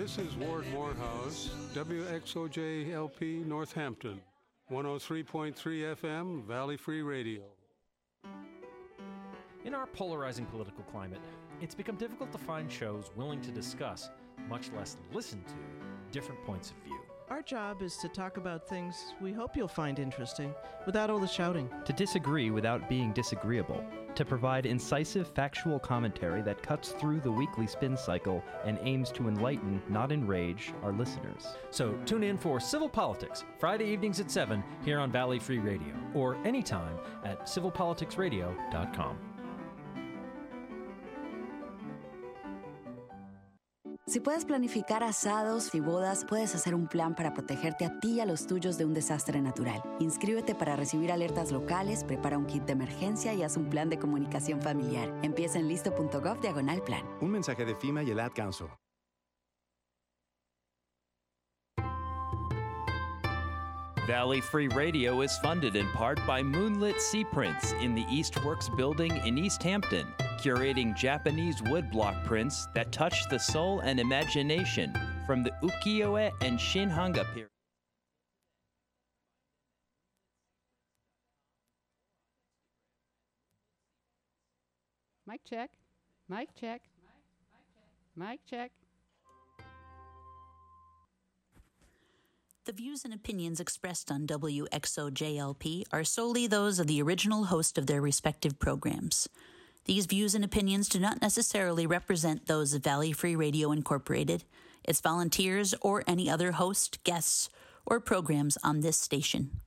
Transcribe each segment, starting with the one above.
This is Ward Morehouse, WXOJLP Northampton, 103.3 FM, Valley Free Radio. In our polarizing political climate, it's become difficult to find shows willing to discuss, much less listen to, different points of view. Our job is to talk about things we hope you'll find interesting without all the shouting. To disagree without being disagreeable. To provide incisive factual commentary that cuts through the weekly spin cycle and aims to enlighten, not enrage, our listeners. So tune in for Civil Politics, Friday evenings at 7 here on Valley Free Radio, or anytime at civilpoliticsradio.com. Si puedes planificar asados y bodas, puedes hacer un plan para protegerte a ti y a los tuyos de un desastre natural. Inscríbete para recibir alertas locales, prepara un kit de emergencia y haz un plan de comunicación familiar. Empieza en listo.gov diagonal plan. Un mensaje de FIMA y el Ad Council. Valley Free Radio is funded in part by Moonlit Sea Prints in the Eastworks building in East Hampton, curating Japanese woodblock prints that touch the soul and imagination from the ukiyo-e and shinhanga period. Mic check. Mic check. Mic check. Mike check. The views and opinions expressed on WXOJLP are solely those of the original host of their respective programs. These views and opinions do not necessarily represent those of Valley Free Radio Incorporated, its volunteers, or any other host, guests, or programs on this station.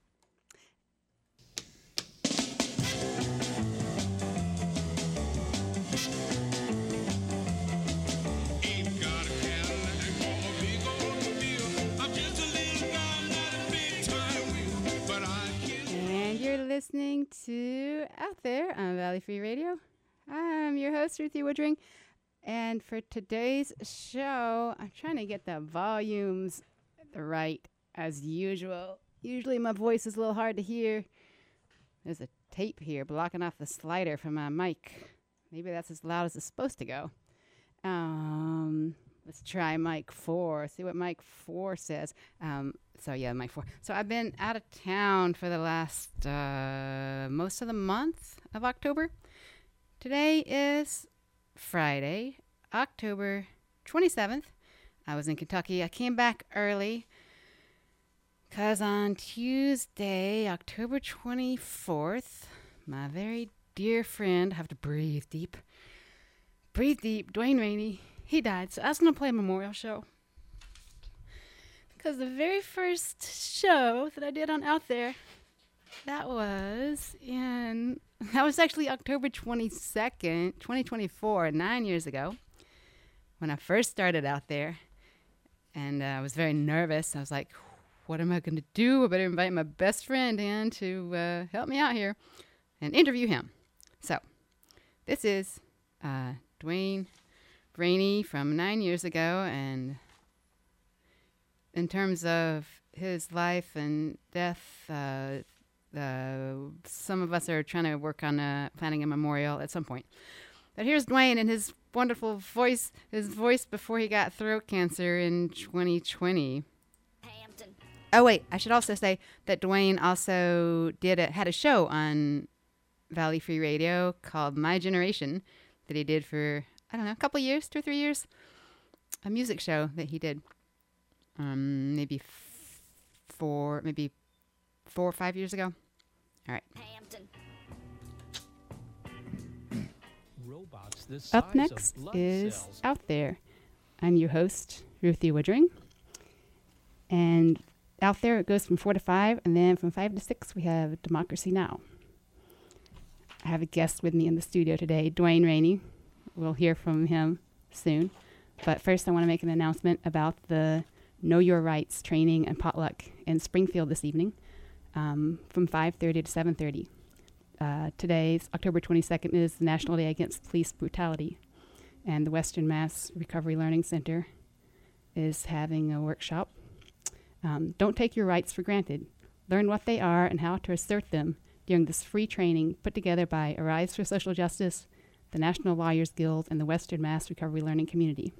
And you're listening to Out There on Valley Free Radio. I'm your host, Ruthie Woodring. And for today's show, I'm trying to get the volumes right as usual. Usually my voice is a little hard to hear. There's a tape here blocking off the slider from my mic. Maybe that's as loud as it's supposed to go. Um, let's try mic four. See what mic four says. Um, so yeah, mic four. So I've been out of town for the last uh, most of the month of October. Today is Friday, October 27th. I was in Kentucky. I came back early because on Tuesday, October 24th, my very dear friend, I have to breathe deep, breathe deep, Duane Ranney, he died. So I was going to play a memorial show. Because the very first show that I did on Out There, that was in, that was actually October 22nd, 2024, nine years ago, when I first started out there. And uh, I was very nervous. I was like, what am I going to do? I better invite my best friend in to uh, help me out here and interview him. So, this is uh, Duane Ranney from nine years ago, and in terms of his life and death, uh, uh, some of us are trying to work on uh, planning a memorial at some point. But here's Duane and his wonderful voice, his voice before he got throat cancer in 2020. Oh wait, I should also say that Duane also did a, had a show on Valley Free Radio called My Generation that he did for I don't know a couple years, two or three years, a music show that he did. Um, maybe f- four, maybe four or five years ago. All right. Robots this Up size next of blood is cells. Out There. I'm your host, Ruthie Woodring. And out there it goes from four to five, and then from five to six we have Democracy Now. I have a guest with me in the studio today, Duane Ranney. We'll hear from him soon. But first I want to make an announcement about the Know Your Rights training and potluck in Springfield this evening um, from 5.30 to 7.30. Uh, today's October 22nd is the National Day Against Police Brutality, and the Western Mass Recovery Learning Center is having a workshop. Um, don't take your rights for granted. Learn what they are and how to assert them during this free training put together by Arise for Social Justice, the National Lawyers Guild, and the Western Mass Recovery Learning Community.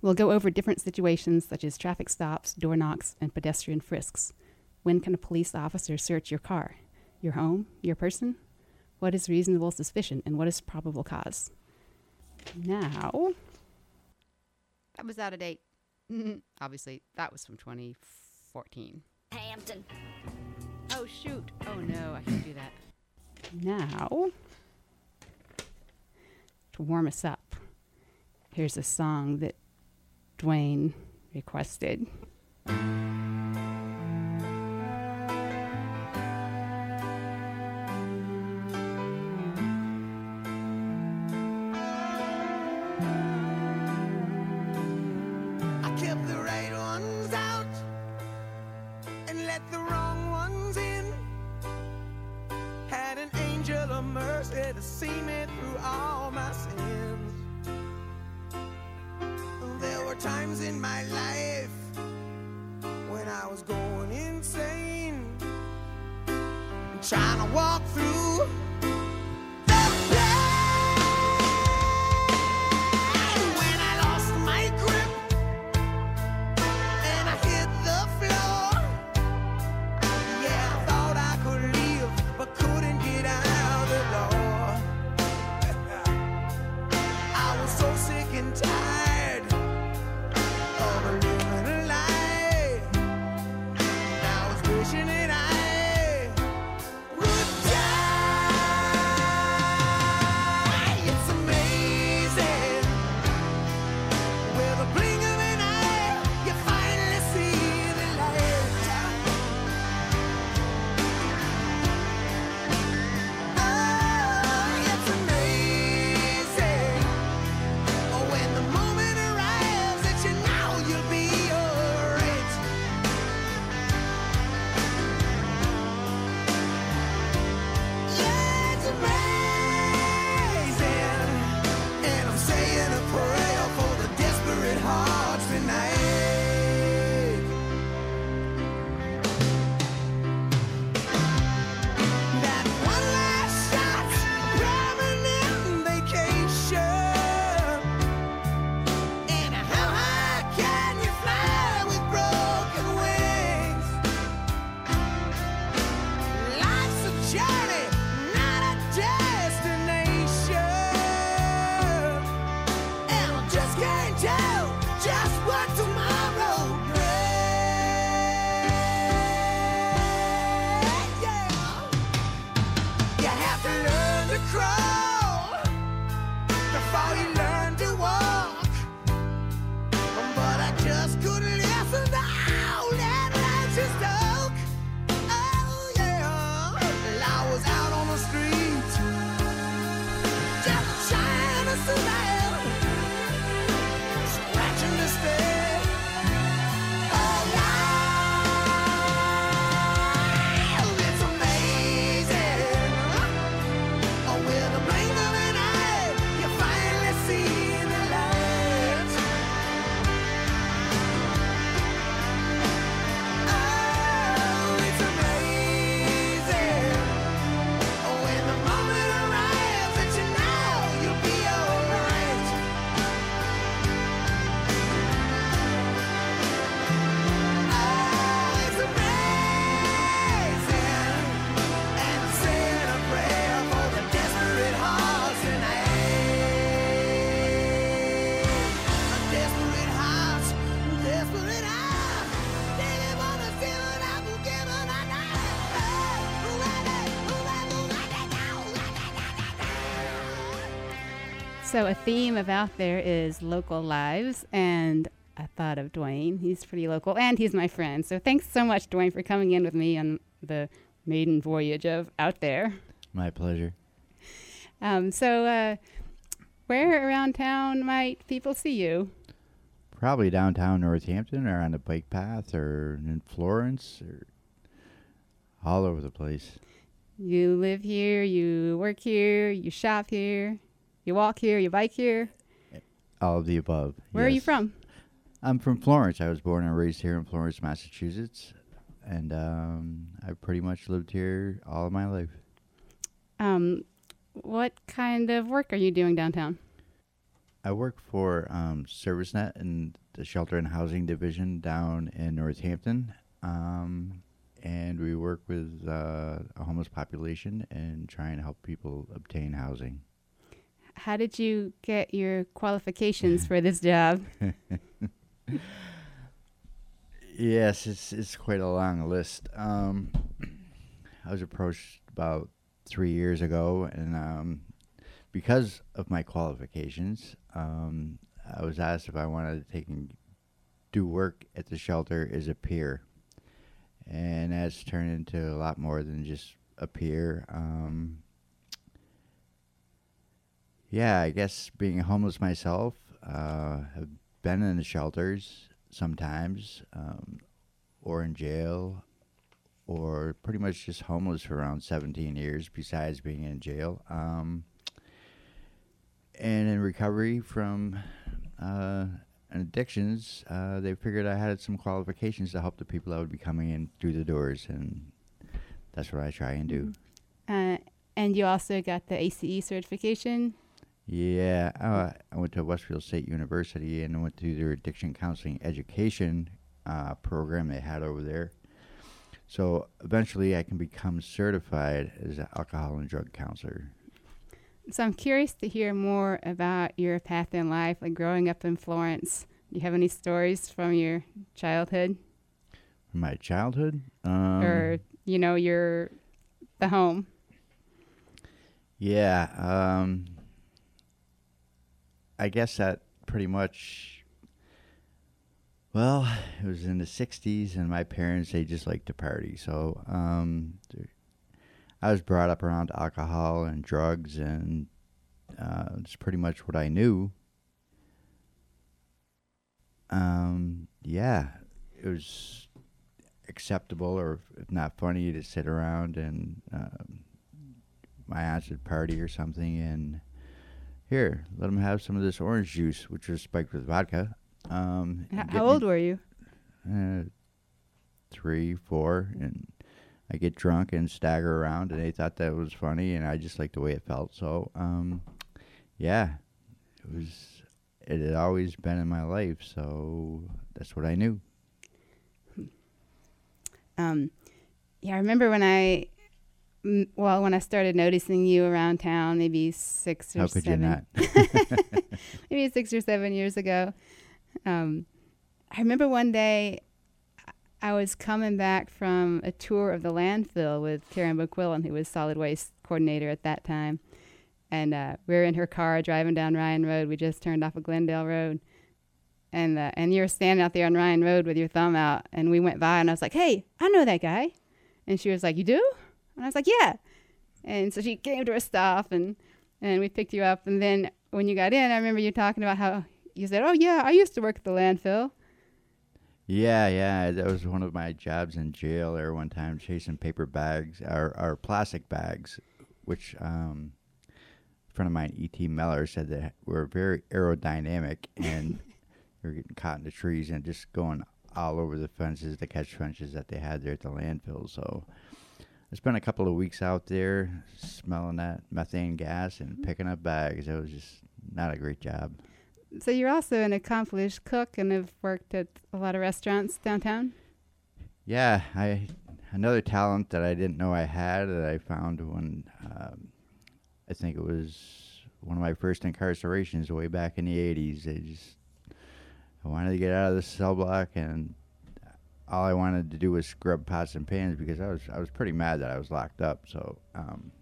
We'll go over different situations such as traffic stops, door knocks, and pedestrian frisks. When can a police officer search your car? Your home? Your person? What is reasonable suspicion and what is probable cause? Now, that was out of date. Mm-hmm. Obviously, that was from 2014. Hampton. Oh, shoot. Oh, no, I can't do that. Now, to warm us up, here's a song that Duane requested. So, a theme of Out There is local lives, and I thought of Duane. He's pretty local, and he's my friend. So, thanks so much, Duane, for coming in with me on the maiden voyage of Out There. My pleasure. Um, so, uh, where around town might people see you? Probably downtown Northampton or on the bike path or in Florence or all over the place. You live here, you work here, you shop here, you walk here, you bike here. All of the above. Where are you from? I'm from Florence. I was born and raised here in Florence, Massachusetts. And um, I've pretty much lived here all of my life. Um, what kind of work are you doing downtown? I work for um, ServiceNet in the Shelter and Housing Division down in Northampton. Um, and we work with uh, a homeless population and try and help people obtain housing. How did you get your qualifications for this job? Yes, it's it's quite a long list. Um, I was approached about three years ago, and um, because of my qualifications, um, I was asked if I wanted to take and do work at the shelter as a peer, and that's turned into a lot more than just a peer. Um, yeah, I guess being homeless myself, uh, have been in the shelters sometimes, um, or in jail, or pretty much just homeless for around 17 years, besides being in jail. Um, and in recovery from uh, addictions, uh, they figured I had some qualifications to help the people that would be coming in through the doors, and that's what I try and do. Uh, and you also got the ACE certification. Yeah, uh, I went to Westfield State University and went through their addiction counseling education uh, program they had over there. So eventually, I can become certified as an alcohol and drug counselor. So I'm curious to hear more about your path in life, like growing up in Florence. Do you have any stories from your childhood, My childhood, um, or you know your the home? yeah, um, I guess that pretty much. Well, it was in the '60s, and my parents they just liked to party, so um, I was brought up around alcohol and drugs, and uh, it's pretty much what I knew. Um, yeah, it was acceptable, or if not funny, to sit around and um, my aunts would party or something, and here, let them have some of this orange juice, which was spiked with vodka. Um, H- how old me- were you? uh, three, four, and I get drunk and stagger around, and they thought that was funny, and I just liked the way it felt. So, um, yeah, it was. It had always been in my life, so that's what I knew. Um, yeah, I remember when I, well, when I started noticing you around town, maybe six or How could you seven. not? maybe six or seven years ago. Um, I remember one day I was coming back from a tour of the landfill with Karen McQuillan, who was solid waste coordinator at that time. And uh, we were in her car driving down Ryan Road. We just turned off of Glendale Road. And uh, and you were standing out there on Ryan Road with your thumb out. And we went by, and I was like, hey, I know that guy. And she was like, you do? And I was like, yeah. And so she came to a stop, and, and we picked you up. And then when you got in, I remember you talking about how you said, oh, yeah, I used to work at the landfill. Yeah, yeah, that was one of my jobs in jail there one time, chasing paper bags or, or plastic bags, which um, a friend of mine, E.T. Meller, said that were very aerodynamic and they were getting caught in the trees and just going all over the fences, the catch fences that they had there at the landfill. So I spent a couple of weeks out there smelling that methane gas and picking up bags. It was just not a great job. So you're also an accomplished cook and have worked at a lot of restaurants downtown. Yeah, I another talent that I didn't know I had that I found when um, I think it was one of my first incarcerations way back in the '80s. I just I wanted to get out of the cell block, and all I wanted to do was scrub pots and pans because I was I was pretty mad that I was locked up. So, um,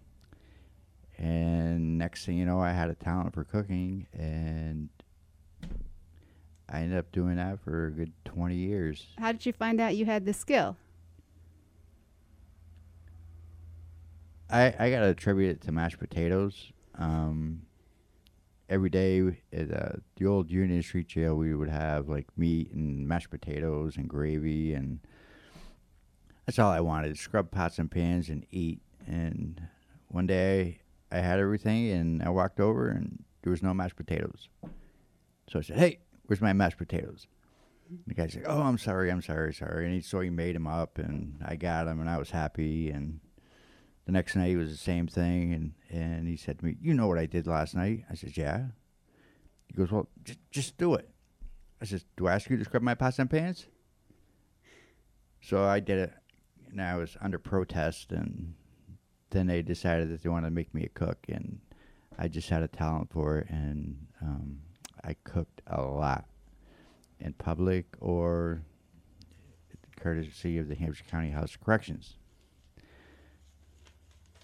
and next thing you know, I had a talent for cooking, and I ended up doing that for a good 20 years. How did you find out you had the skill? I, I gotta attribute it to mashed potatoes. Um, every day at uh, the old Union Street Jail, we would have like meat and mashed potatoes and gravy, and that's all I wanted: scrub pots and pans and eat. And one day I had everything, and I walked over, and there was no mashed potatoes. So I said, "Hey, where's my mashed potatoes?" The guy said, "Oh, I'm sorry, I'm sorry, sorry." And he so he made them up, and I got them, and I was happy. And the next night was the same thing, and and he said to me, "You know what I did last night?" I said, "Yeah." He goes, well, just just do it. I says, do I ask you to scrub my pots and pans? So I did it, and I was under protest, and then they decided that they wanted to make me a cook, and I just had a talent for it, and um, I cooked a lot in public or courtesy of the Hampshire County House of Corrections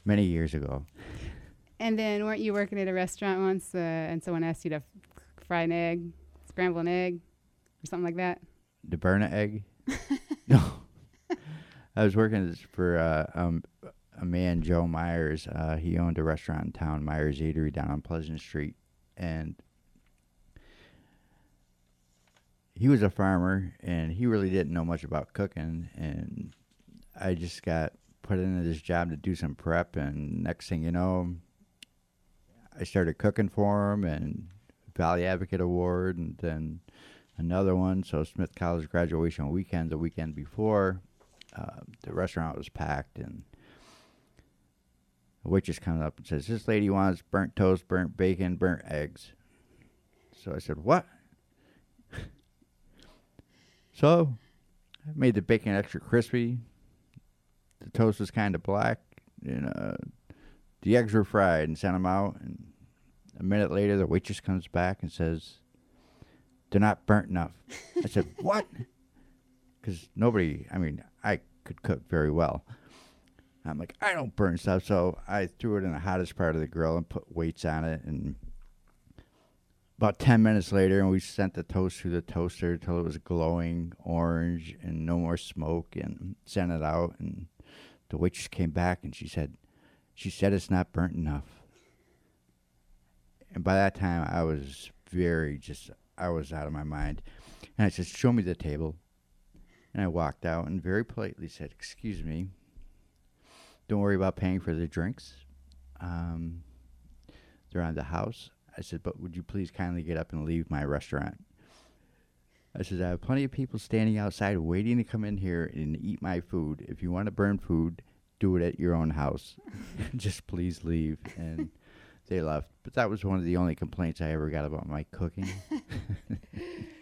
many years ago. And then weren't you working at a restaurant once uh, and someone asked you to f- fry an egg, scramble an egg, or something like that? To burn an egg? no. I was working for uh, um, a man, Joe Myers. Uh, he owned a restaurant in town, Myers Eatery, down on Pleasant Street, and he was a farmer, and he really didn't know much about cooking. And I just got put into this job to do some prep, and next thing you know, I started cooking for him, and Valley Advocate Award, and then another one. So Smith College graduation weekend, the weekend before, uh, the restaurant was packed, and a waitress comes up and says, "This lady wants burnt toast, burnt bacon, burnt eggs." So I said, "What?" so I made the bacon extra crispy. The toast was kind of black, and uh, the eggs were fried, and sent them out. And a minute later, the waitress comes back and says, "They're not burnt enough." I said, "What?" Because nobody, I mean, I could cook very well. I'm like, I don't burn stuff, so I threw it in the hottest part of the grill and put weights on it. And about ten minutes later, and we sent the toast through the toaster until it was glowing orange and no more smoke, and sent it out. And the waitress came back and she said, she said it's not burnt enough. And by that time, I was very just, I was out of my mind. And I said, show me the table. And I walked out and very politely said, excuse me, don't worry about paying for the drinks. Um, they're on the house. I said, but would you please kindly get up and leave my restaurant? I said, I have plenty of people standing outside waiting to come in here and eat my food. If you want to burn food, do it at your own house. Just please leave. And they left. But that was one of the only complaints I ever got about my cooking.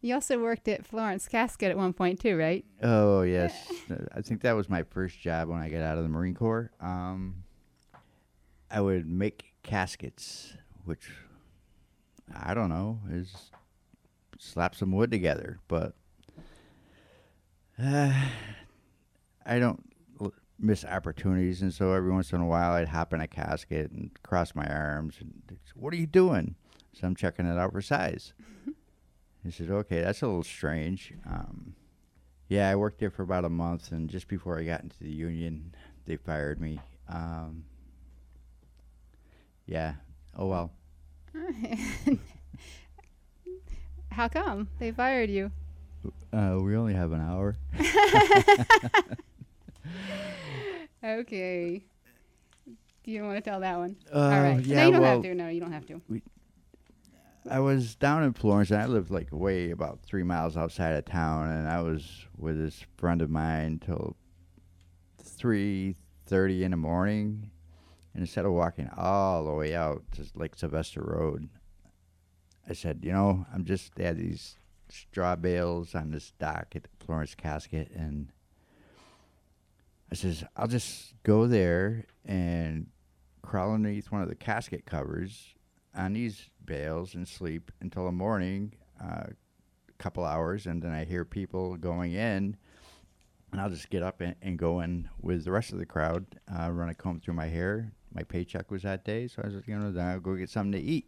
You also worked at Florence Casket at one point too, right? Oh yes, I think that was my first job when I got out of the Marine Corps. Um, I would make caskets, which I don't know is slap some wood together, but uh, I don't miss opportunities, and so every once in a while I'd hop in a casket and cross my arms and say, what are you doing? So I'm checking it out for size. He said, "Okay, that's a little strange." Um, yeah, I worked there for about a month, and just before I got into the union, they fired me. Um, yeah. Oh well. How come they fired you? Uh, we only have an hour. Okay. You Do you want to tell that one? Uh, All right. yeah, no, you don't well, have to. No, you don't have to. We, I was down in Florence, and I lived like way about three miles outside of town, and I was with this friend of mine till three thirty in the morning. And instead of walking all the way out to Lake Sylvester Road, I said, you know, I'm just they had these straw bales on this dock at Florence Casket, and I says, I'll just go there and crawl underneath one of the casket covers on these bales and sleep until the morning, uh, a couple hours, and then I hear people going in, and I'll just get up and, and go in with the rest of the crowd, uh, run a comb through my hair. My paycheck was that day, so I was, you know, then I'll go get something to eat.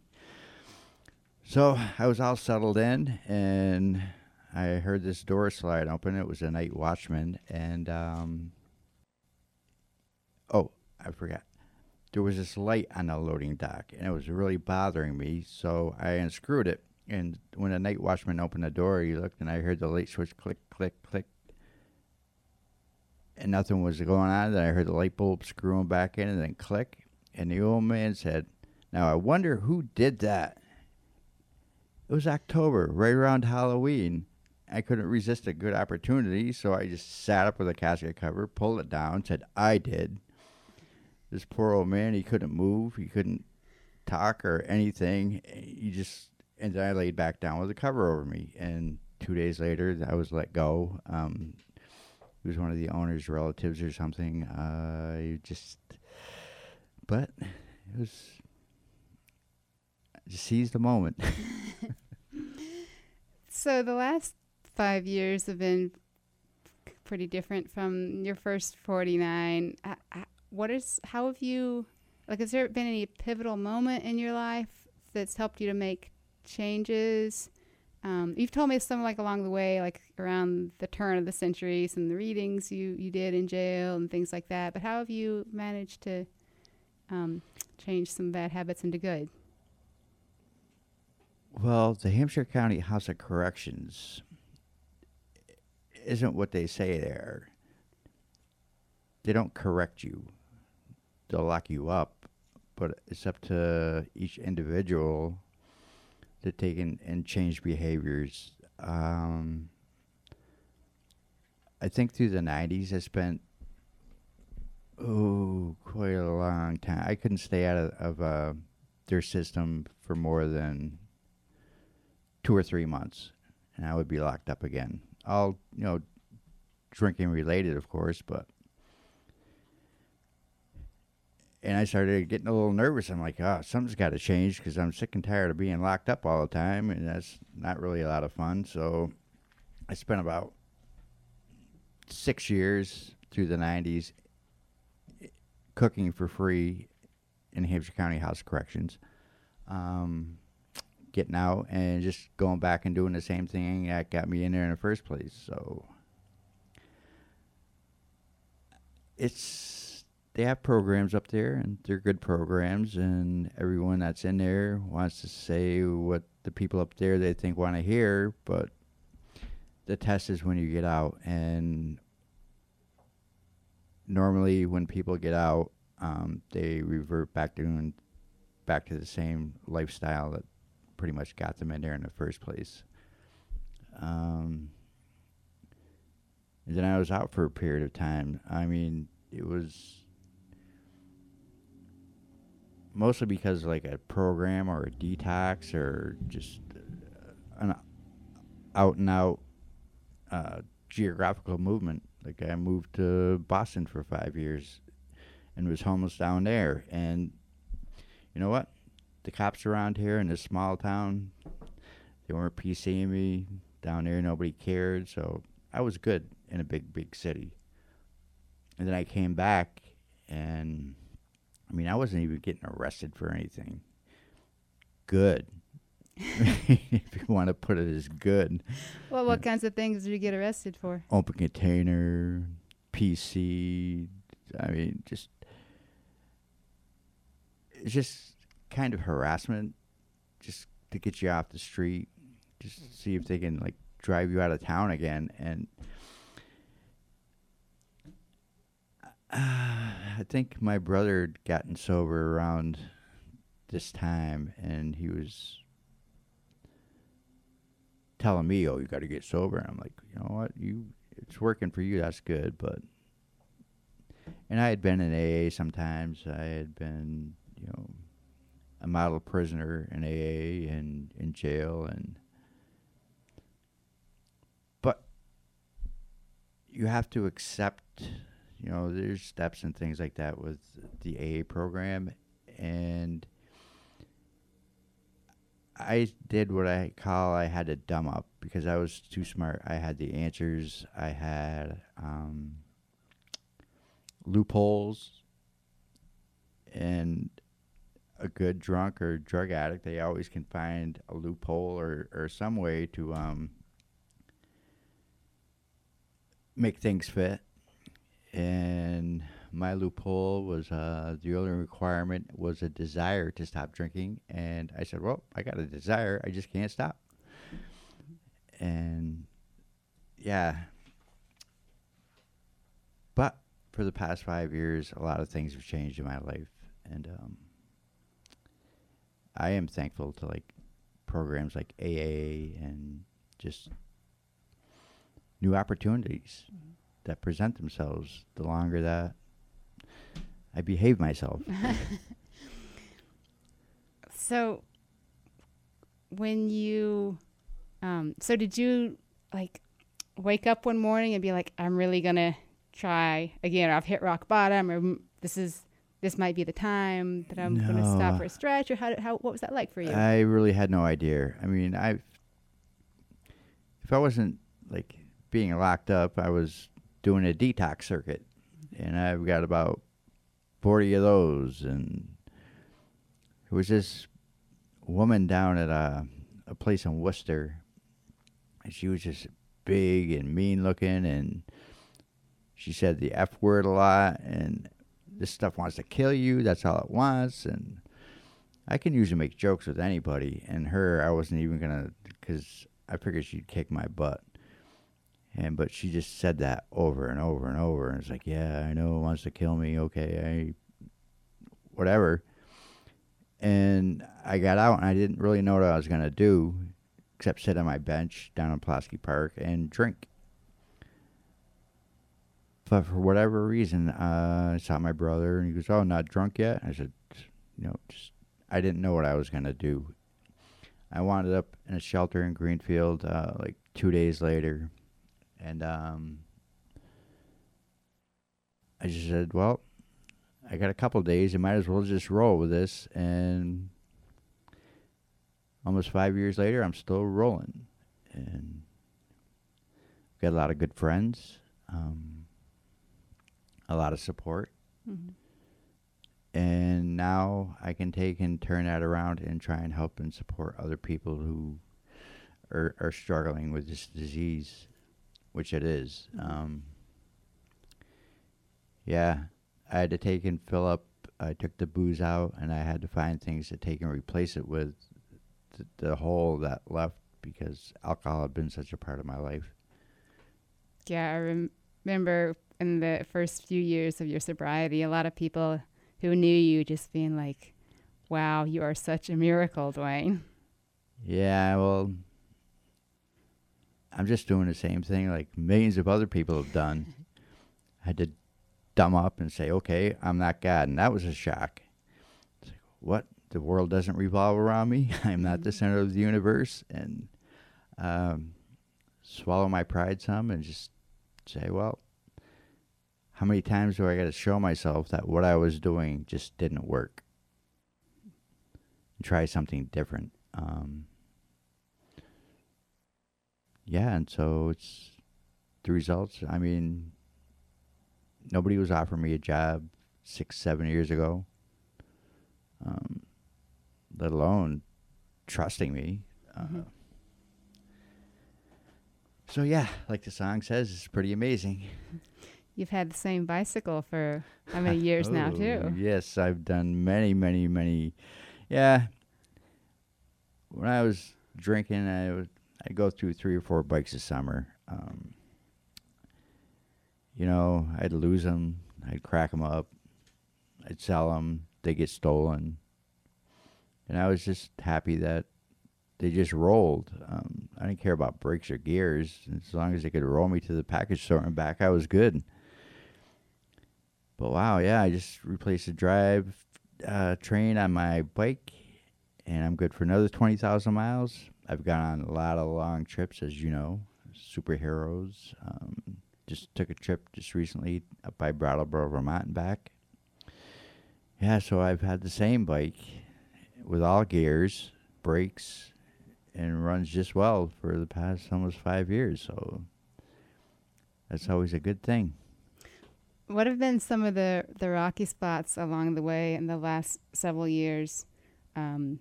So I was all settled in, and I heard this door slide open. It was a night watchman, and um, oh, I forgot. There was this light on the loading dock, and it was really bothering me. So I unscrewed it, and when the night watchman opened the door, he looked, and I heard the light switch click, click, click, and nothing was going on. Then I heard the light bulb screwing back in, and then click, and the old man said, "Now I wonder who did that." It was October, right around Halloween. I couldn't resist a good opportunity, so I just sat up with a casket cover, pulled it down, said, I did. This poor old man, he couldn't move. He couldn't talk or anything. You just and then I laid back down with a cover over me, and two days later, I was let go. Um, he was one of the owner's relatives or something. Uh, just, but it was just seize the moment. So the last five years have been pretty different from your first 49. Uh, uh, What is, how have you, like, has there been any pivotal moment in your life that's helped you to make changes? Um, you've told me some like along the way, like around the turn of the century, some of the readings you, you did in jail and things like that. But how have you managed to um, change some bad habits into good? Well, the Hampshire County House of Corrections isn't what they say there. They don't correct you. They'll lock you up, but it's up to each individual to take in and change behaviors. Um, I think through the 90s, I spent, oh, quite a long time. I couldn't stay out of, of uh, their system for more than two or three months, and I would be locked up again. All you know, drinking related, of course, but. And I started getting a little nervous. I'm like, oh, something's got to change because I'm sick and tired of being locked up all the time, and that's not really a lot of fun. So, I spent about six years through the 90s cooking for free in Hampshire County House Corrections. Um, getting out and just going back and doing the same thing that got me in there in the first place. So it's they have programs up there and they're good programs and everyone that's in there wants to say what the people up there they think want to hear, but the test is when you get out and normally when people get out um, they revert back to doing back to the same lifestyle that pretty much got them in there in the first place. Um, and then I was out for a period of time. I mean, it was mostly because like a program or a detox or just uh, an out and out uh, geographical movement. Like I moved to Boston for five years and was homeless down there. And you know what? The cops around here in this small town, they weren't PCing me. Down there, nobody cared. So I was good in a big, big city. And then I came back, and I mean, I wasn't even getting arrested for anything. Good. if you want to put it as good. Well, what kinds of things did you get arrested for? Open container, PC. I mean, just it's just kind of harassment just to get you off the street, just see if they can like drive you out of town again. And uh, I think my brother had gotten sober around this time, and he was telling me, "Oh, you got to get sober." And I'm like, you know what, you it's working for you. That's good, but. And I had been in AA sometimes. I had been, you know, a model prisoner in AA and in jail and but you have to accept you know there's steps and things like that with the AA program and I did what I call I had to dumb up because I was too smart. I had the answers. I had um, loopholes, and a good drunk or drug addict, they always can find a loophole or, or some way to um, make things fit. And my loophole was uh, the only requirement was a desire to stop drinking. And I said, Well, I got a desire, I just can't stop. And yeah. But for the past five years, a lot of things have changed in my life. And um, I am thankful to like programs like AA and just new opportunities mm-hmm. that present themselves the longer that I behave myself. So, when you, um, so did you like wake up one morning and be like, I'm really gonna try again, or I've hit rock bottom, or "Mm, this is this might be the time that I'm gonna stop No. for a stretch, or how, how what was that like for you? I really had no idea. I mean, I if I wasn't like being locked up, I was doing a detox circuit, and I've got about forty of those. And it was this woman down at a a place in Worcester, and she was just big and mean looking, and she said the f word a lot, and this stuff wants to kill you. That's all it wants, and I can usually make jokes with anybody, and her, I wasn't even gonna, because I figured she'd kick my butt. And but she just said that over and over and over, and it's like, yeah, I know it wants to kill me. Okay, I, whatever. And I got out, and I didn't really know what I was gonna do, except sit on my bench down in Pulaski Park and drink. But for whatever reason, uh, I saw my brother, and he goes, "Oh, not drunk yet?" I said, "You know, just I didn't know what I was gonna do." I wound up in a shelter in Greenfield uh, like two days later, and um, I just said, "Well, I got a couple days. I might as well just roll with this." And almost five years later, I'm still rolling, and i got a lot of good friends, um, a lot of support Mhm. and now I can take and turn that around and try and help and support other people who are are struggling with this disease, which it is. Um, yeah, I had to take and fill up. I took the booze out, and I had to find things to take and replace it with the, the hole that left because alcohol had been such a part of my life. Yeah, I rem- remember in the first few years of your sobriety, a lot of people who knew you just being like, "Wow, you are such a miracle, Duane." Yeah, well, I'm just doing the same thing like millions of other people have done. I had to dumb up and say, okay, I'm not God. And that was a shock. It's like, what? The world doesn't revolve around me? I'm not the center of the universe? And um, swallow my pride some and just say, well, how many times do I got to show myself that what I was doing just didn't work? Try something different. Um, yeah, and so it's the results. I mean, nobody was offering me a job six, seven years ago, um, let alone trusting me. Uh, So yeah, like the song says, it's pretty amazing. You've had the same bicycle for how many years now, Oh, too? Yes, I've done many, many, many. Yeah. When I was drinking, I would I'd go through three or four bikes a summer. Um, you know, I'd lose them, I'd crack them up, I'd sell them, they get stolen, and I was just happy that they just rolled. Um, I didn't care about brakes or gears as long as they could roll me to the package store and back. I was good. But wow, yeah, I just replaced the drive uh, train on my bike, and I'm good for another twenty thousand miles. I've gone on a lot of long trips, as you know, superheroes. Um, just took a trip just recently up by Brattleboro, Vermont, and back. Yeah, so I've had the same bike with all gears, brakes, and runs just well for the past almost five years. So that's always a good thing. What have been some of the the rocky spots along the way in the last several years, um,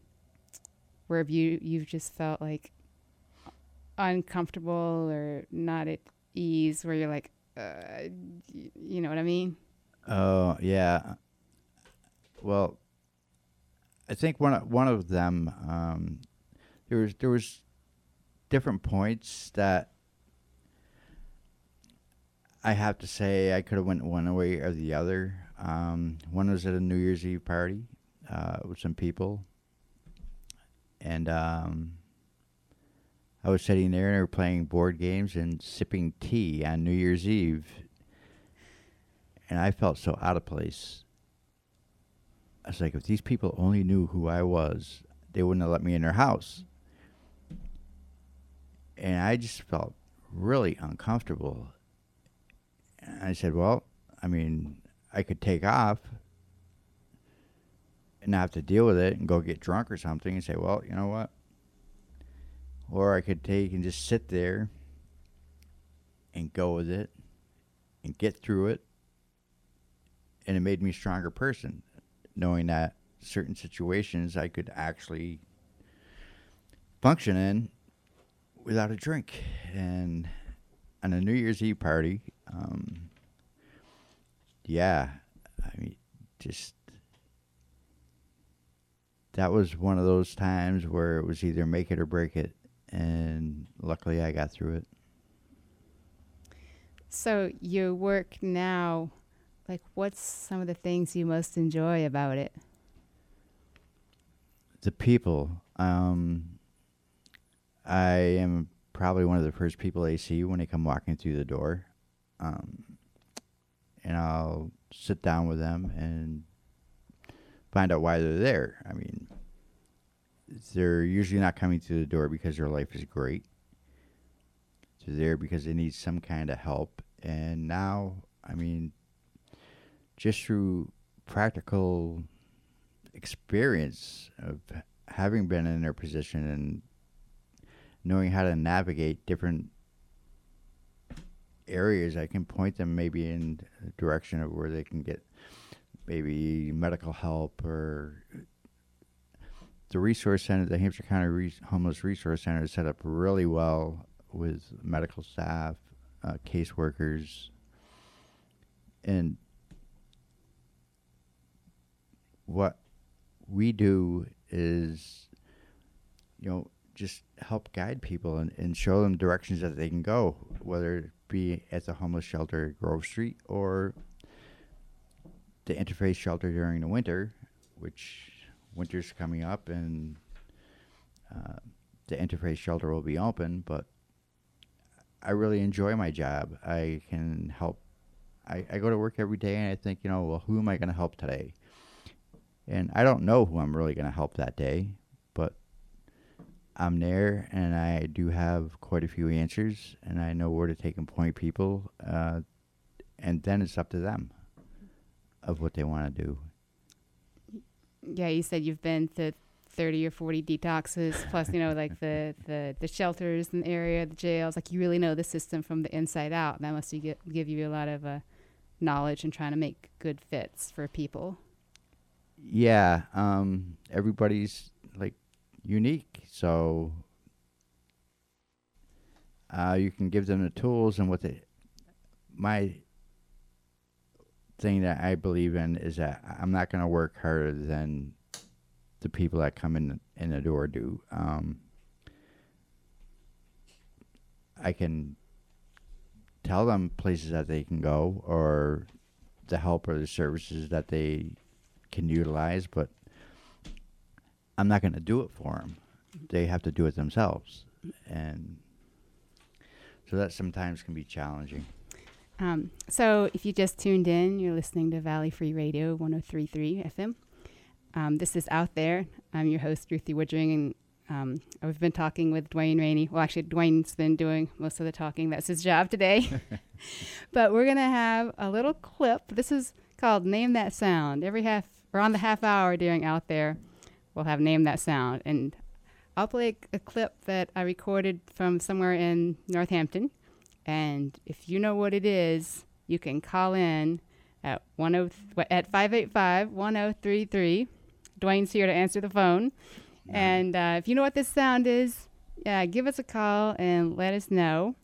where you you've just felt like uncomfortable or not at ease, where you're like, uh, you know what I mean? Oh yeah. Well, I think one of, one of them um, there was there was different points that I have to say I could have went one way or the other. Um, one was at a New Year's Eve party uh, with some people, and um, I was sitting there and they were playing board games and sipping tea on New Year's Eve, and I felt so out of place. I was like, if these people only knew who I was, they wouldn't have let me in their house. And I just felt really uncomfortable. I said, Well, I mean, I could take off and not have to deal with it and go get drunk or something and say, Well, you know what? Or I could take and just sit there and go with it and get through it. And it made me a stronger person, knowing that certain situations I could actually function in without a drink. And on a New Year's Eve party, um, yeah, I mean, just that was one of those times where it was either make it or break it. And luckily, I got through it. So your work now, like what's some of the things you most enjoy about it? The people. Um, I am probably one of the first people they see when they come walking through the door. Um, and I'll sit down with them and find out why they're there. I mean, they're usually not coming through the door because their life is great. They're there because they need some kind of help. And now, I mean, just through practical experience of having been in their position and knowing how to navigate different areas, I can point them maybe in the direction of where they can get maybe medical help or the resource center, the Hampshire County Re- Homeless Resource Center, is set up really well with medical staff, uh, caseworkers, and what we do is, you know, just help guide people and, and show them directions that they can go, whether be at the homeless shelter at Grove Street or the interfaith shelter during the winter, which winter's coming up and uh, the interfaith shelter will be open, but I really enjoy my job. I can help. I, I go to work every day and I think, you know, well, who am I going to help today? And I don't know who I'm really going to help that day, but I'm there and I do have quite a few answers and I know where to take and point people. Uh, and then it's up to them of what they want to do. Yeah, you said you've been to 30 or 40 detoxes plus you know like the, the the shelters in the area the jails like you really know the system from the inside out that must get, give you a lot of uh, knowledge and trying to make good fits for people Yeah, um, everybody's like unique, so uh, you can give them the tools and what they. My thing that I believe in is that I'm not going to work harder than the people that come in in the door do. Um, I can tell them places that they can go or the help or the services that they can utilize, but I'm not going to do it for them. They have to do it themselves, and so that sometimes can be challenging. um, so if you just tuned in you're listening to valley free radio 1033 fm um, this is out there. I'm your host ruthie woodring and um, i've been talking with Duane Ranney. Well actually Duane's been doing most of the talking. That's his job today. But we're going to have a little clip. This is called name that sound. Every half or on the half hour during out there we'll have named that sound and i'll play a clip that i recorded from somewhere in northampton and if you know what it is, you can call in at 10 at 585-1033. Duane's here to answer the phone. And uh, if you know what this sound is, yeah, give us a call and let us know.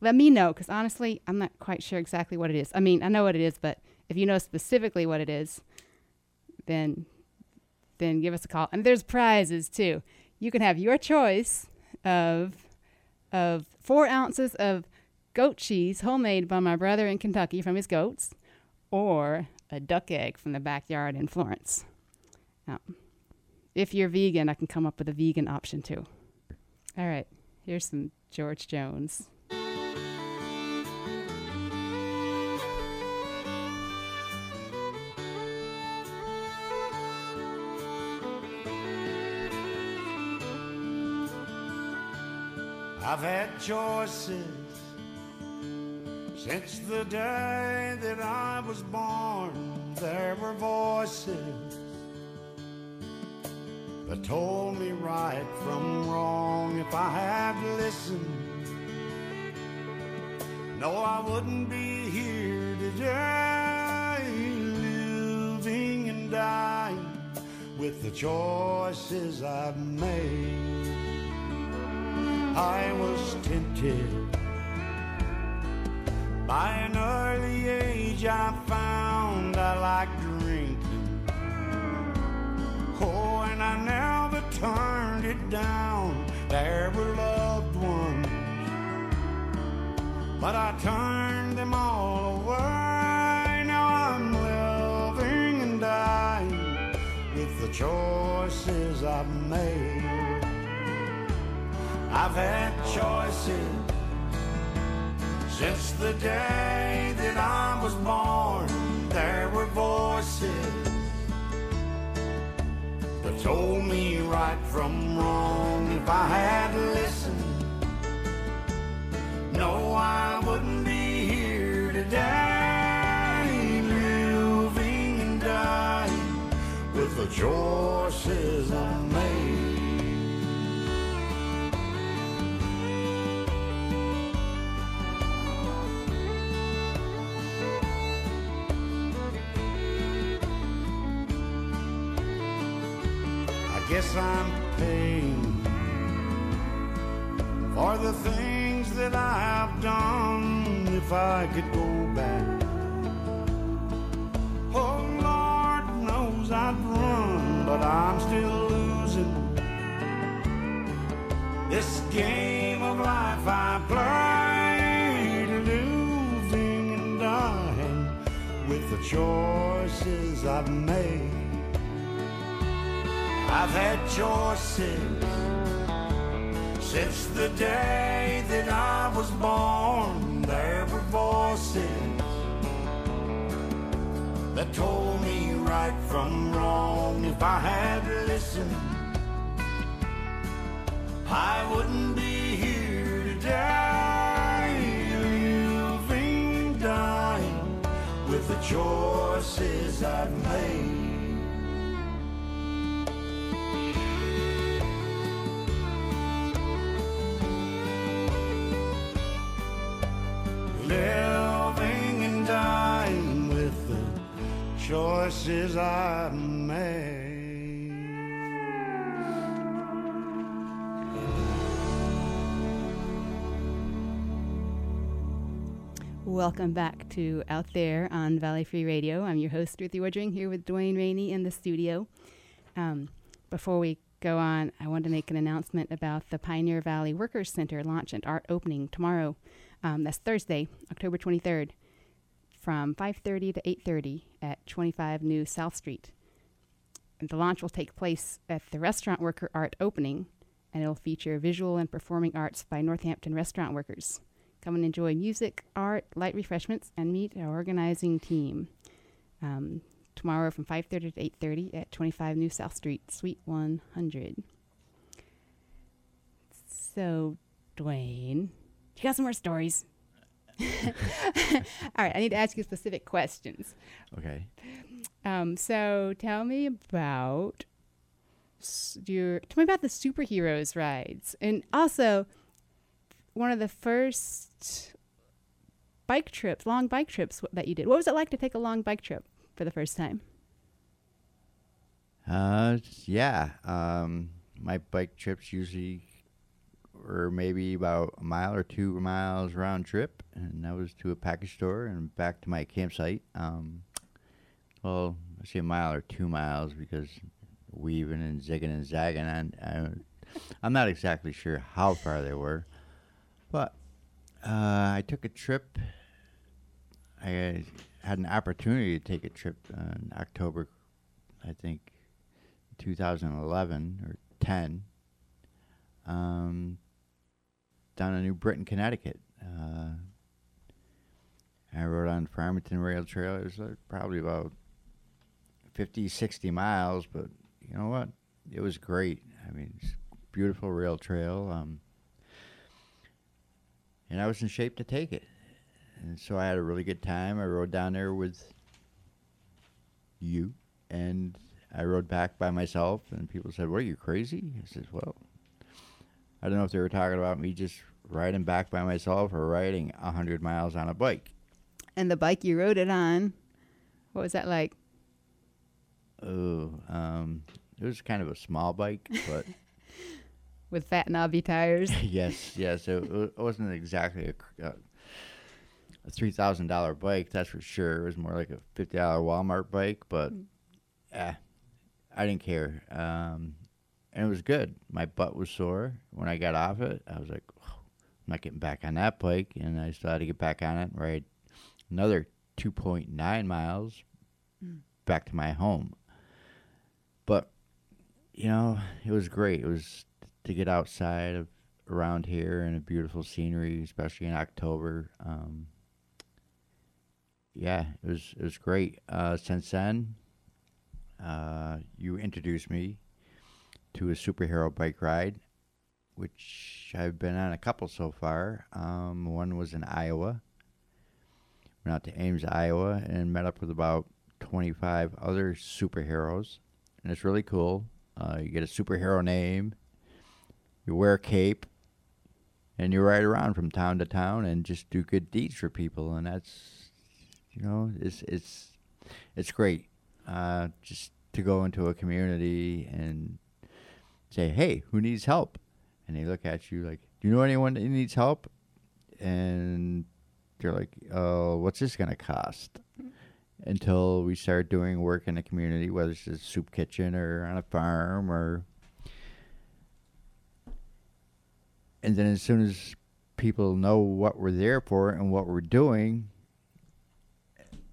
Let me know because honestly, I'm not quite sure exactly what it is. I mean, I know what it is, but if you know specifically what it is, then then give us a call. And there's prizes too. You can have your choice of of four ounces of goat cheese, homemade by my brother in Kentucky from his goats, or a duck egg from the backyard in Florence. Now, if you're vegan, I can come up with a vegan option too. All right, here's some George Jones. I've had choices since the day that I was born. There were voices that told me right from wrong if I had listened. No, I wouldn't be here today, living and dying with the choices I've made. I was tempted by an early age. I found I liked drinking. Oh, and I never turned it down. There were loved ones, but I turned them all away. Now I'm living and dying with the choices I've made. I've had choices since the day that I was born. There were voices that told me right from wrong. If I had listened, no, I wouldn't be here today, living and dying with the choices I guess I'm paying for the things that I have done. If I could go back, oh Lord knows I'd run, but I'm still losing this game of life I play, living and dying with the choices I've made. I've had choices since the day that I was born. There were voices that told me right from wrong. If I had listened, I wouldn't be here today, living dying with the choices I've made. Choices I made. Welcome back to Out There on Valley Free Radio. I'm your host, Ruthie Woodring, here with Duane Ranney in the studio. Um, before we go on, I want to make an announcement about the Pioneer Valley Workers Center launch and art opening tomorrow. Um, that's Thursday, October 23rd, from 5:30 to 8:30 at 25 New South Street. And the launch will take place at the Restaurant Worker Art Opening, and it'll feature visual and performing arts by Northampton restaurant workers. Come and enjoy music, art, light refreshments, and meet our organizing team. Um, tomorrow from 5.30 to 8.30 at 25 New South Street, Suite 100. So, Duane, you got some more stories? All right, I need to ask you specific questions. Okay. Um, so tell me about your tell me about the superheroes rides, and also one of the first bike trips, long bike trips that you did. What was it like to take a long bike trip for the first time? Uh, yeah. Um, my bike trips usually were maybe about a mile or two miles round trip, and that was to a package store and back to my campsite. Um, well, I say a mile or two miles because weaving and zigging and zagging, and I, I'm not exactly sure how far they were, but uh, I took a trip. I had an opportunity to take a trip in October, I think, 2011 or 10, um, down in New Britain, Connecticut. Uh, I rode on Farmington Rail Trail. It was probably about 50, 60 miles, but you know what? It was great. I mean, beautiful rail trail. Um, and I was in shape to take it. And so I had a really good time. I rode down there with you, and I rode back by myself. And people said, "What are you crazy?" I said, "Well, I don't know if they were talking about me just riding back by myself or riding a hundred miles on a bike." And the bike you rode it on, what was that like? Oh, um, it was kind of a small bike, but With fat knobby tires. yes, yes, it, it wasn't exactly a, uh, a three thousand dollar bike, that's for sure. It was more like a fifty dollar Walmart bike, but eh, I didn't care, um, and it was good. My butt was sore when I got off it. I was like, "Oh, I'm not getting back on that bike, and I still had to get back on it and ride another two point nine miles back to my home. But you know, it was great. It was to get outside of around here and a beautiful scenery, especially in October. Um, yeah, it was it was great. Uh, since then, uh, you introduced me to a superhero bike ride, which I've been on a couple so far. Um, one was in Iowa. Went out to Ames, Iowa, and met up with about 25 other superheroes, and it's really cool. Uh, you get a superhero name, you wear a cape, and you ride around from town to town and just do good deeds for people, and that's, you know, it's it's it's great. Uh, just to go into a community and say, "Hey, who needs help?" and they look at you like, "Do you know anyone that needs help?" and they're like, "Oh, what's this gonna cost?" Until we start doing work in the community, whether it's a soup kitchen or on a farm or and then as soon as people know what we're there for and what we're doing,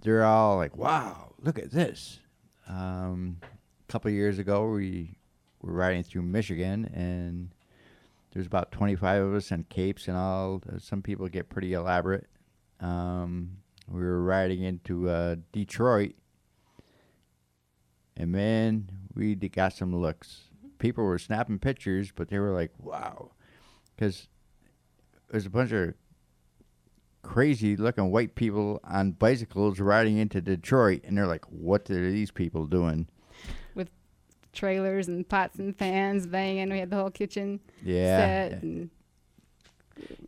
they're all like, "Wow, look at this!" Um, a couple years ago, we were riding through Michigan, and there's about 25 of us in capes and all. Uh, Some people get pretty elaborate. Um, we were riding into uh, Detroit, and man, we got some looks. People were snapping pictures, but they were like, "Wow," because there's a bunch of crazy looking white people on bicycles riding into Detroit, and they're like, "What are these people doing?" Trailers and pots and pans banging. We had the whole kitchen Yeah. set. And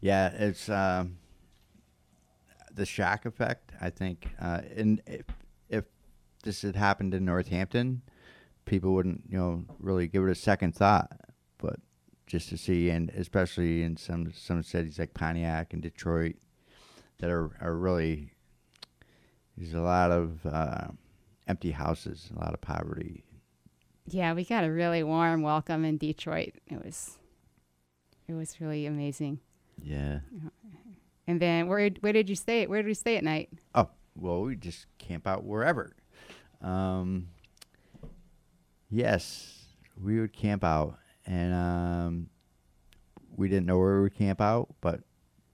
Yeah, it's um, the shock effect. I think, uh, and if, if this had happened in Northampton, people wouldn't, you know, really give it a second thought. But just to see, and especially in some some cities like Pontiac and Detroit, that are are really there's a lot of uh, empty houses, a lot of poverty. Yeah, we got a really warm welcome in Detroit. It was, it was really amazing. Yeah. And then where where did you stay? Where did we stay at night? Oh, well, we just camp out wherever. Um, yes, we would camp out, and um, we didn't know where we would camp out, but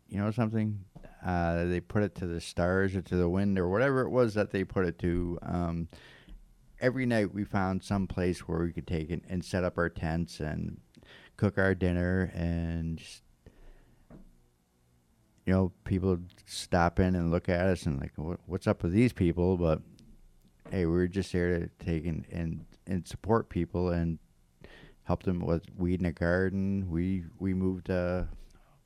you know something, uh, they put it to the stars or to the wind or whatever it was that they put it to. Um, every night we found some place where we could take it and set up our tents and cook our dinner and just you know, people stop in and look at us and like, what, what's up with these people? But hey, we are just here to take and, and, and support people and help them with weeding a garden. We we moved a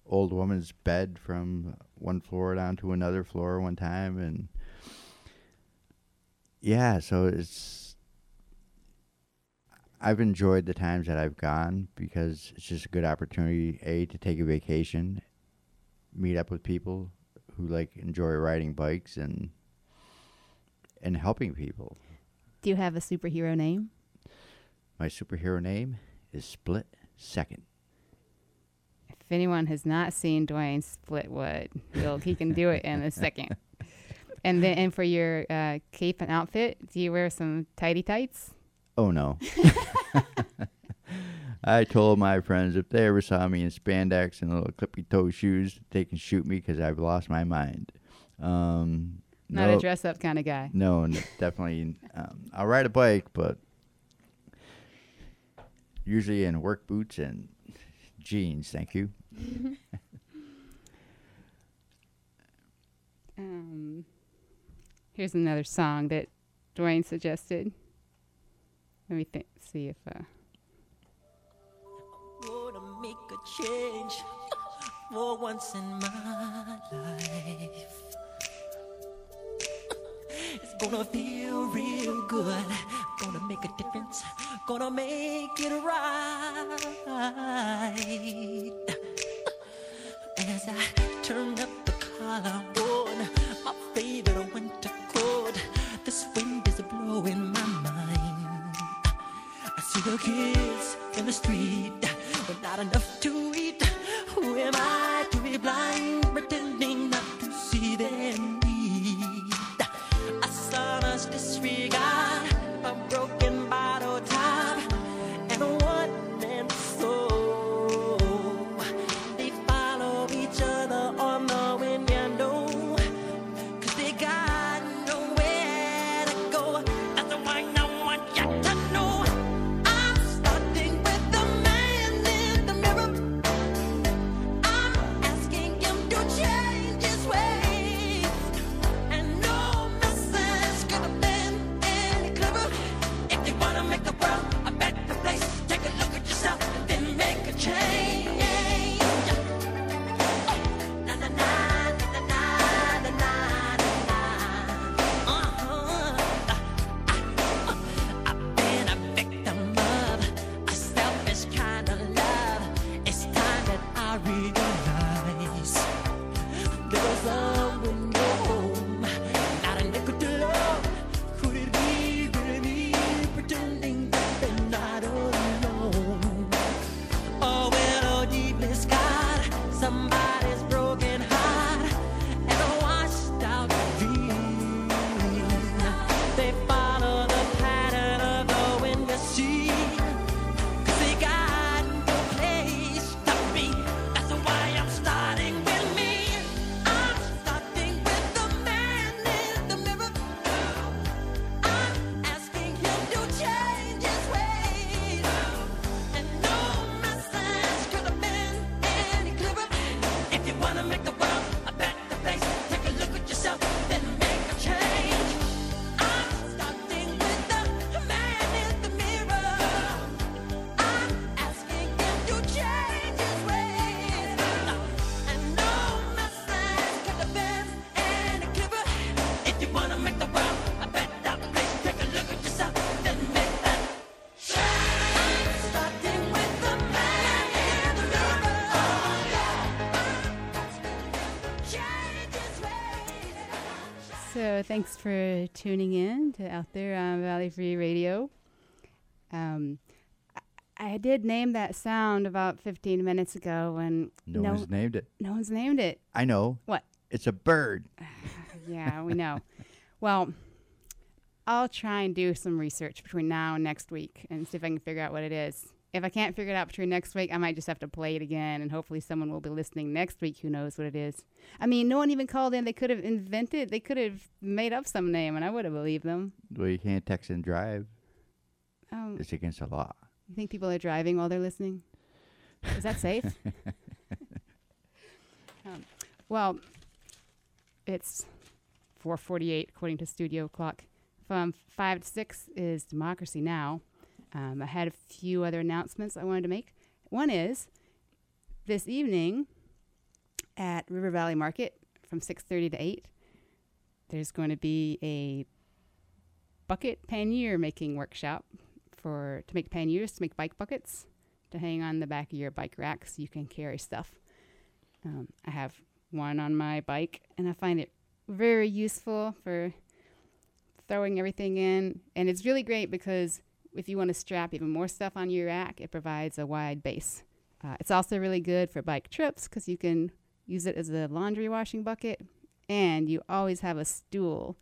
old woman's bed from one floor down to another floor one time, and yeah, so it's. I've enjoyed the times that I've gone because it's just a good opportunity, a to take a vacation, meet up with people who like enjoy riding bikes and and helping people. Do you have a superhero name? My superhero name is Split Second. If anyone has not seen Duane Splitwood, he'll, he can do it in a second. And then, and for your uh, cape and outfit, do you wear some tidy tights? oh no. I told my friends if they ever saw me in spandex and little clippy toe shoes, they can shoot me because I've lost my mind. Um, Not nope. a dress up kind of guy. No, no definitely. Um, I'll ride a bike, but usually in work boots and jeans. Thank you. um, here's another song that Duane suggested. Let me think, see if. Uh, Gonna make a change for once in my life. It's gonna feel real good. Gonna make a difference. Gonna make it right. As I turn up the collar my favorite winter coat, this wind is blowing my the kids in the street, but not enough to eat. Who am I to be blind, thanks for tuning in to out there on Valley Free Radio. Um, I, I did name that sound about 15 minutes ago, and No one's named it. No one's named it. I know. What? It's a bird. yeah, we know. Well, I'll try and do some research between now and next week and see if I can figure out what it is. If I can't figure it out between next week, I might just have to play it again, and hopefully someone will be listening next week who knows what it is. I mean, no one even called in. They could have invented, they could have made up some name, and I would have believed them. Well, you can't text and drive. Um, It's against the law. You think people are driving while they're listening? Is that safe? um, well, it's 4:48 according to studio clock. From five to six is Democracy Now. Um, I had a few other announcements I wanted to make. One is this evening at River Valley Market from 6:30 to 8. There's going to be a bucket pannier making workshop for to make panniers to make bike buckets to hang on the back of your bike rack so you can carry stuff. Um, I have one on my bike and I find it very useful for throwing everything in. And it's really great because if you want to strap even more stuff on your rack, it provides a wide base. Uh, it's also really good for bike trips because you can use it as a laundry washing bucket. And you always have a stool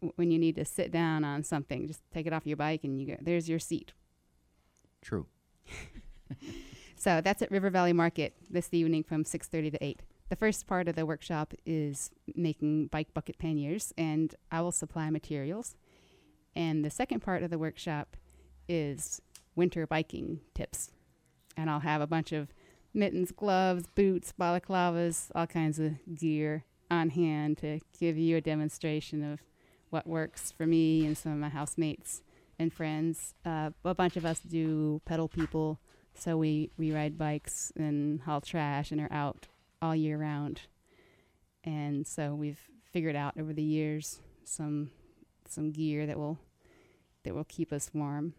w- when you need to sit down on something. Just take it off your bike and you go, there's your seat. True. So that's at River Valley Market this evening from 6:30 to 8. The first part of the workshop is making bike bucket panniers and I will supply materials. And the second part of the workshop is winter biking tips. And I'll have a bunch of mittens, gloves, boots, balaclavas, all kinds of gear on hand to give you a demonstration of what works for me and some of my housemates and friends. Uh, a bunch of us do pedal people, so we we ride bikes and haul trash and are out all year round. And so we've figured out over the years some some gear that will that will keep us warm.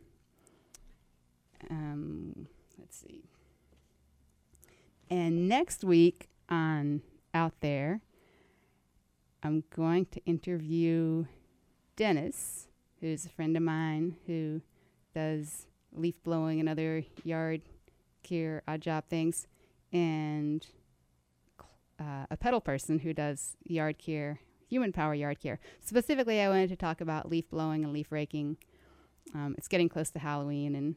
Um, let's see. And next week on Out There, I'm going to interview Dennis, who's a friend of mine who does leaf blowing and other yard care odd job things, and uh, a pedal person who does yard care, human power yard care. Specifically, I wanted to talk about leaf blowing and leaf raking. Um, it's getting close to Halloween, and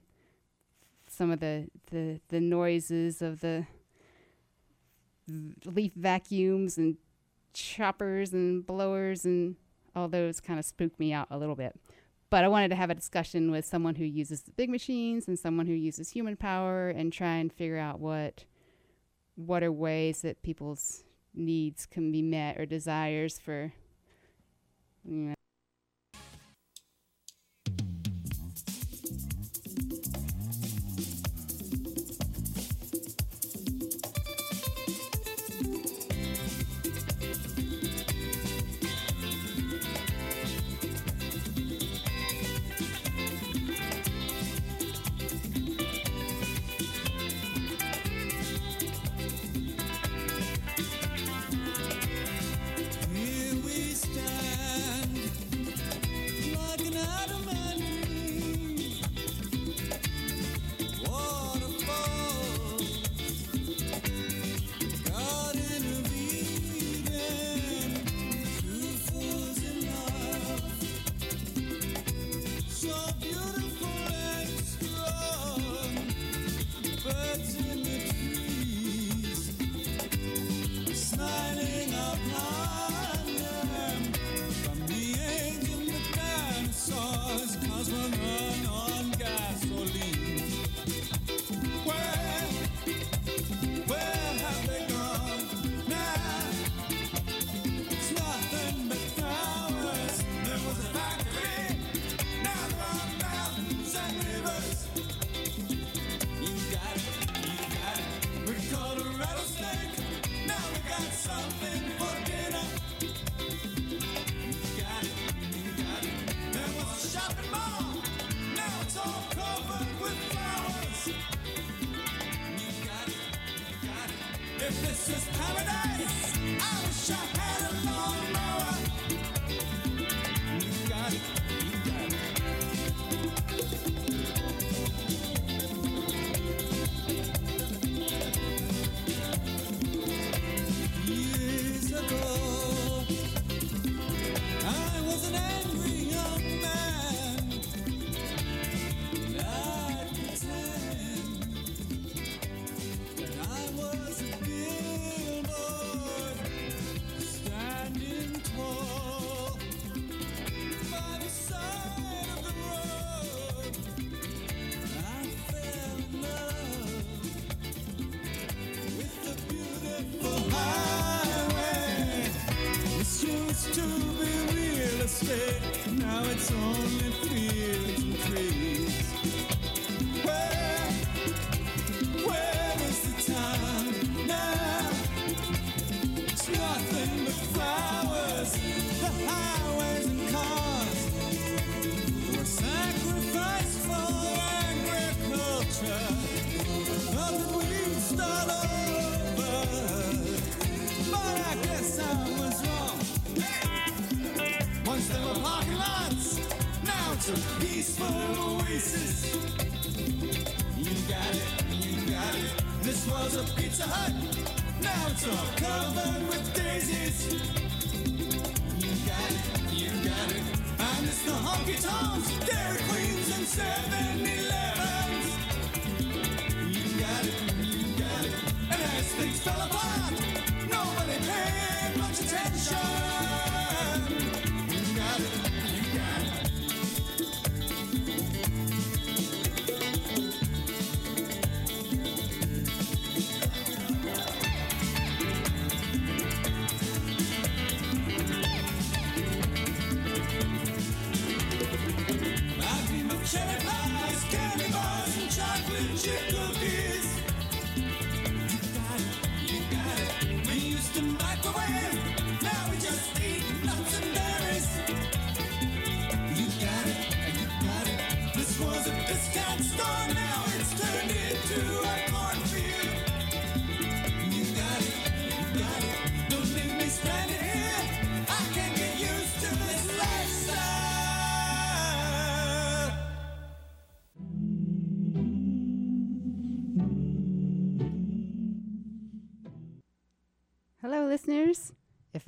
some of the, the, the noises of the leaf vacuums and choppers and blowers and all those kind of spook me out a little bit. But I wanted to have a discussion with someone who uses the big machines and someone who uses human power and try and figure out what what are ways that people's needs can be met or desires for you know,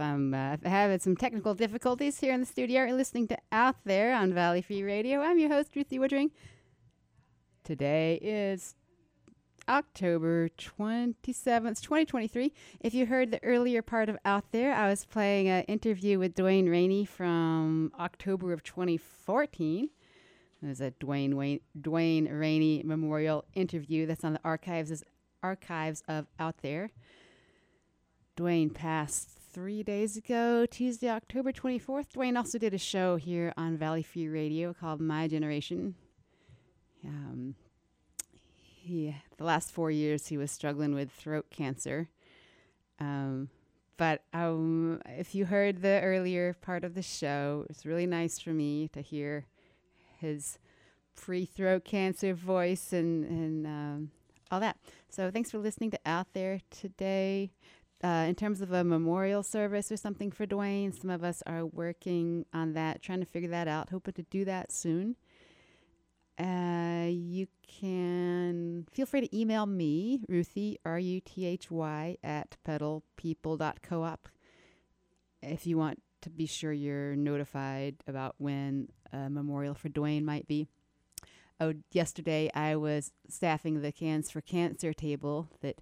I'm uh, having some technical difficulties here in the studio, you're listening to Out There on Valley Free Radio. I'm your host, Ruthie Woodring. Today is October 27th, 2023. If you heard the earlier part of Out There, I was playing an interview with Duane Ranney from October of 2014. It was a Dwayne, Wayne, Duane Ranney Memorial interview that's on the archives, archives of Out There. Duane passed three days ago, Tuesday, October 24th. Duane also did a show here on Valley Free Radio called My Generation. Um, he, the last four years, he was struggling with throat cancer. Um, but um, if you heard the earlier part of the show, it was really nice for me to hear his pre throat cancer voice and, and um, all that. So thanks for listening to Out There today. Uh, in terms of a memorial service or something for Duane, some of us are working on that, trying to figure that out, hoping to do that soon. Uh, you can feel free to email me, Ruthie, R U T H Y, at pedalpeople.coop if you want to be sure you're notified about when a memorial for Duane might be. Oh, yesterday I was staffing the Cans for Cancer table that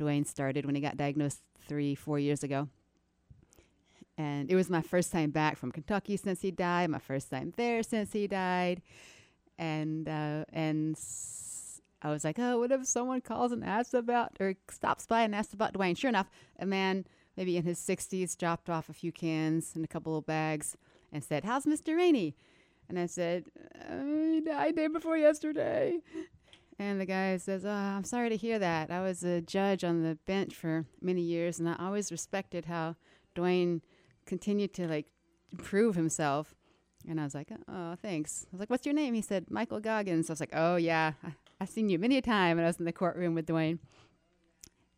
Duane started when he got diagnosed three, four years ago. And it was my first time back from Kentucky since he died, my first time there since he died and uh, and I was like, oh, what if someone calls and asks about or stops by and asks about Duane? Sure enough, a man maybe in his 60s dropped off a few cans and a couple of bags and said, "How's Mr. Ranney?" And I said, uh, "He died day before yesterday." And the guy says, "Oh, I'm sorry to hear that. I was a judge on the bench for many years, and I always respected how Duane continued to like prove himself." And I was like, oh, thanks. I was like, what's your name? He said, Michael Goggins. I was like, oh, yeah, I, I've seen you many a time when I was in the courtroom with Duane.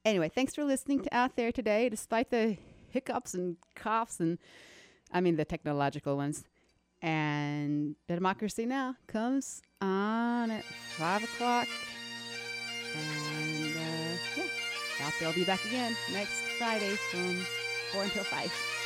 Anyway, thanks for listening to Out There today, despite the hiccups and coughs and, I mean, the technological ones. And Democracy Now! comes on at 5 o'clock. And, uh, yeah, will be back again next Friday from 4 until 5.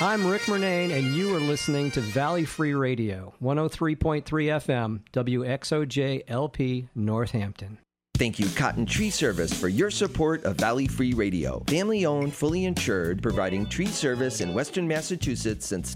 I'm Rick Murnane, and you are listening to Valley Free Radio, 103.3 FM, WXOJ LP, Northampton. Thank you, Cotton Tree Service, for your support of Valley Free Radio. Family owned, fully insured, providing tree service in Western Massachusetts since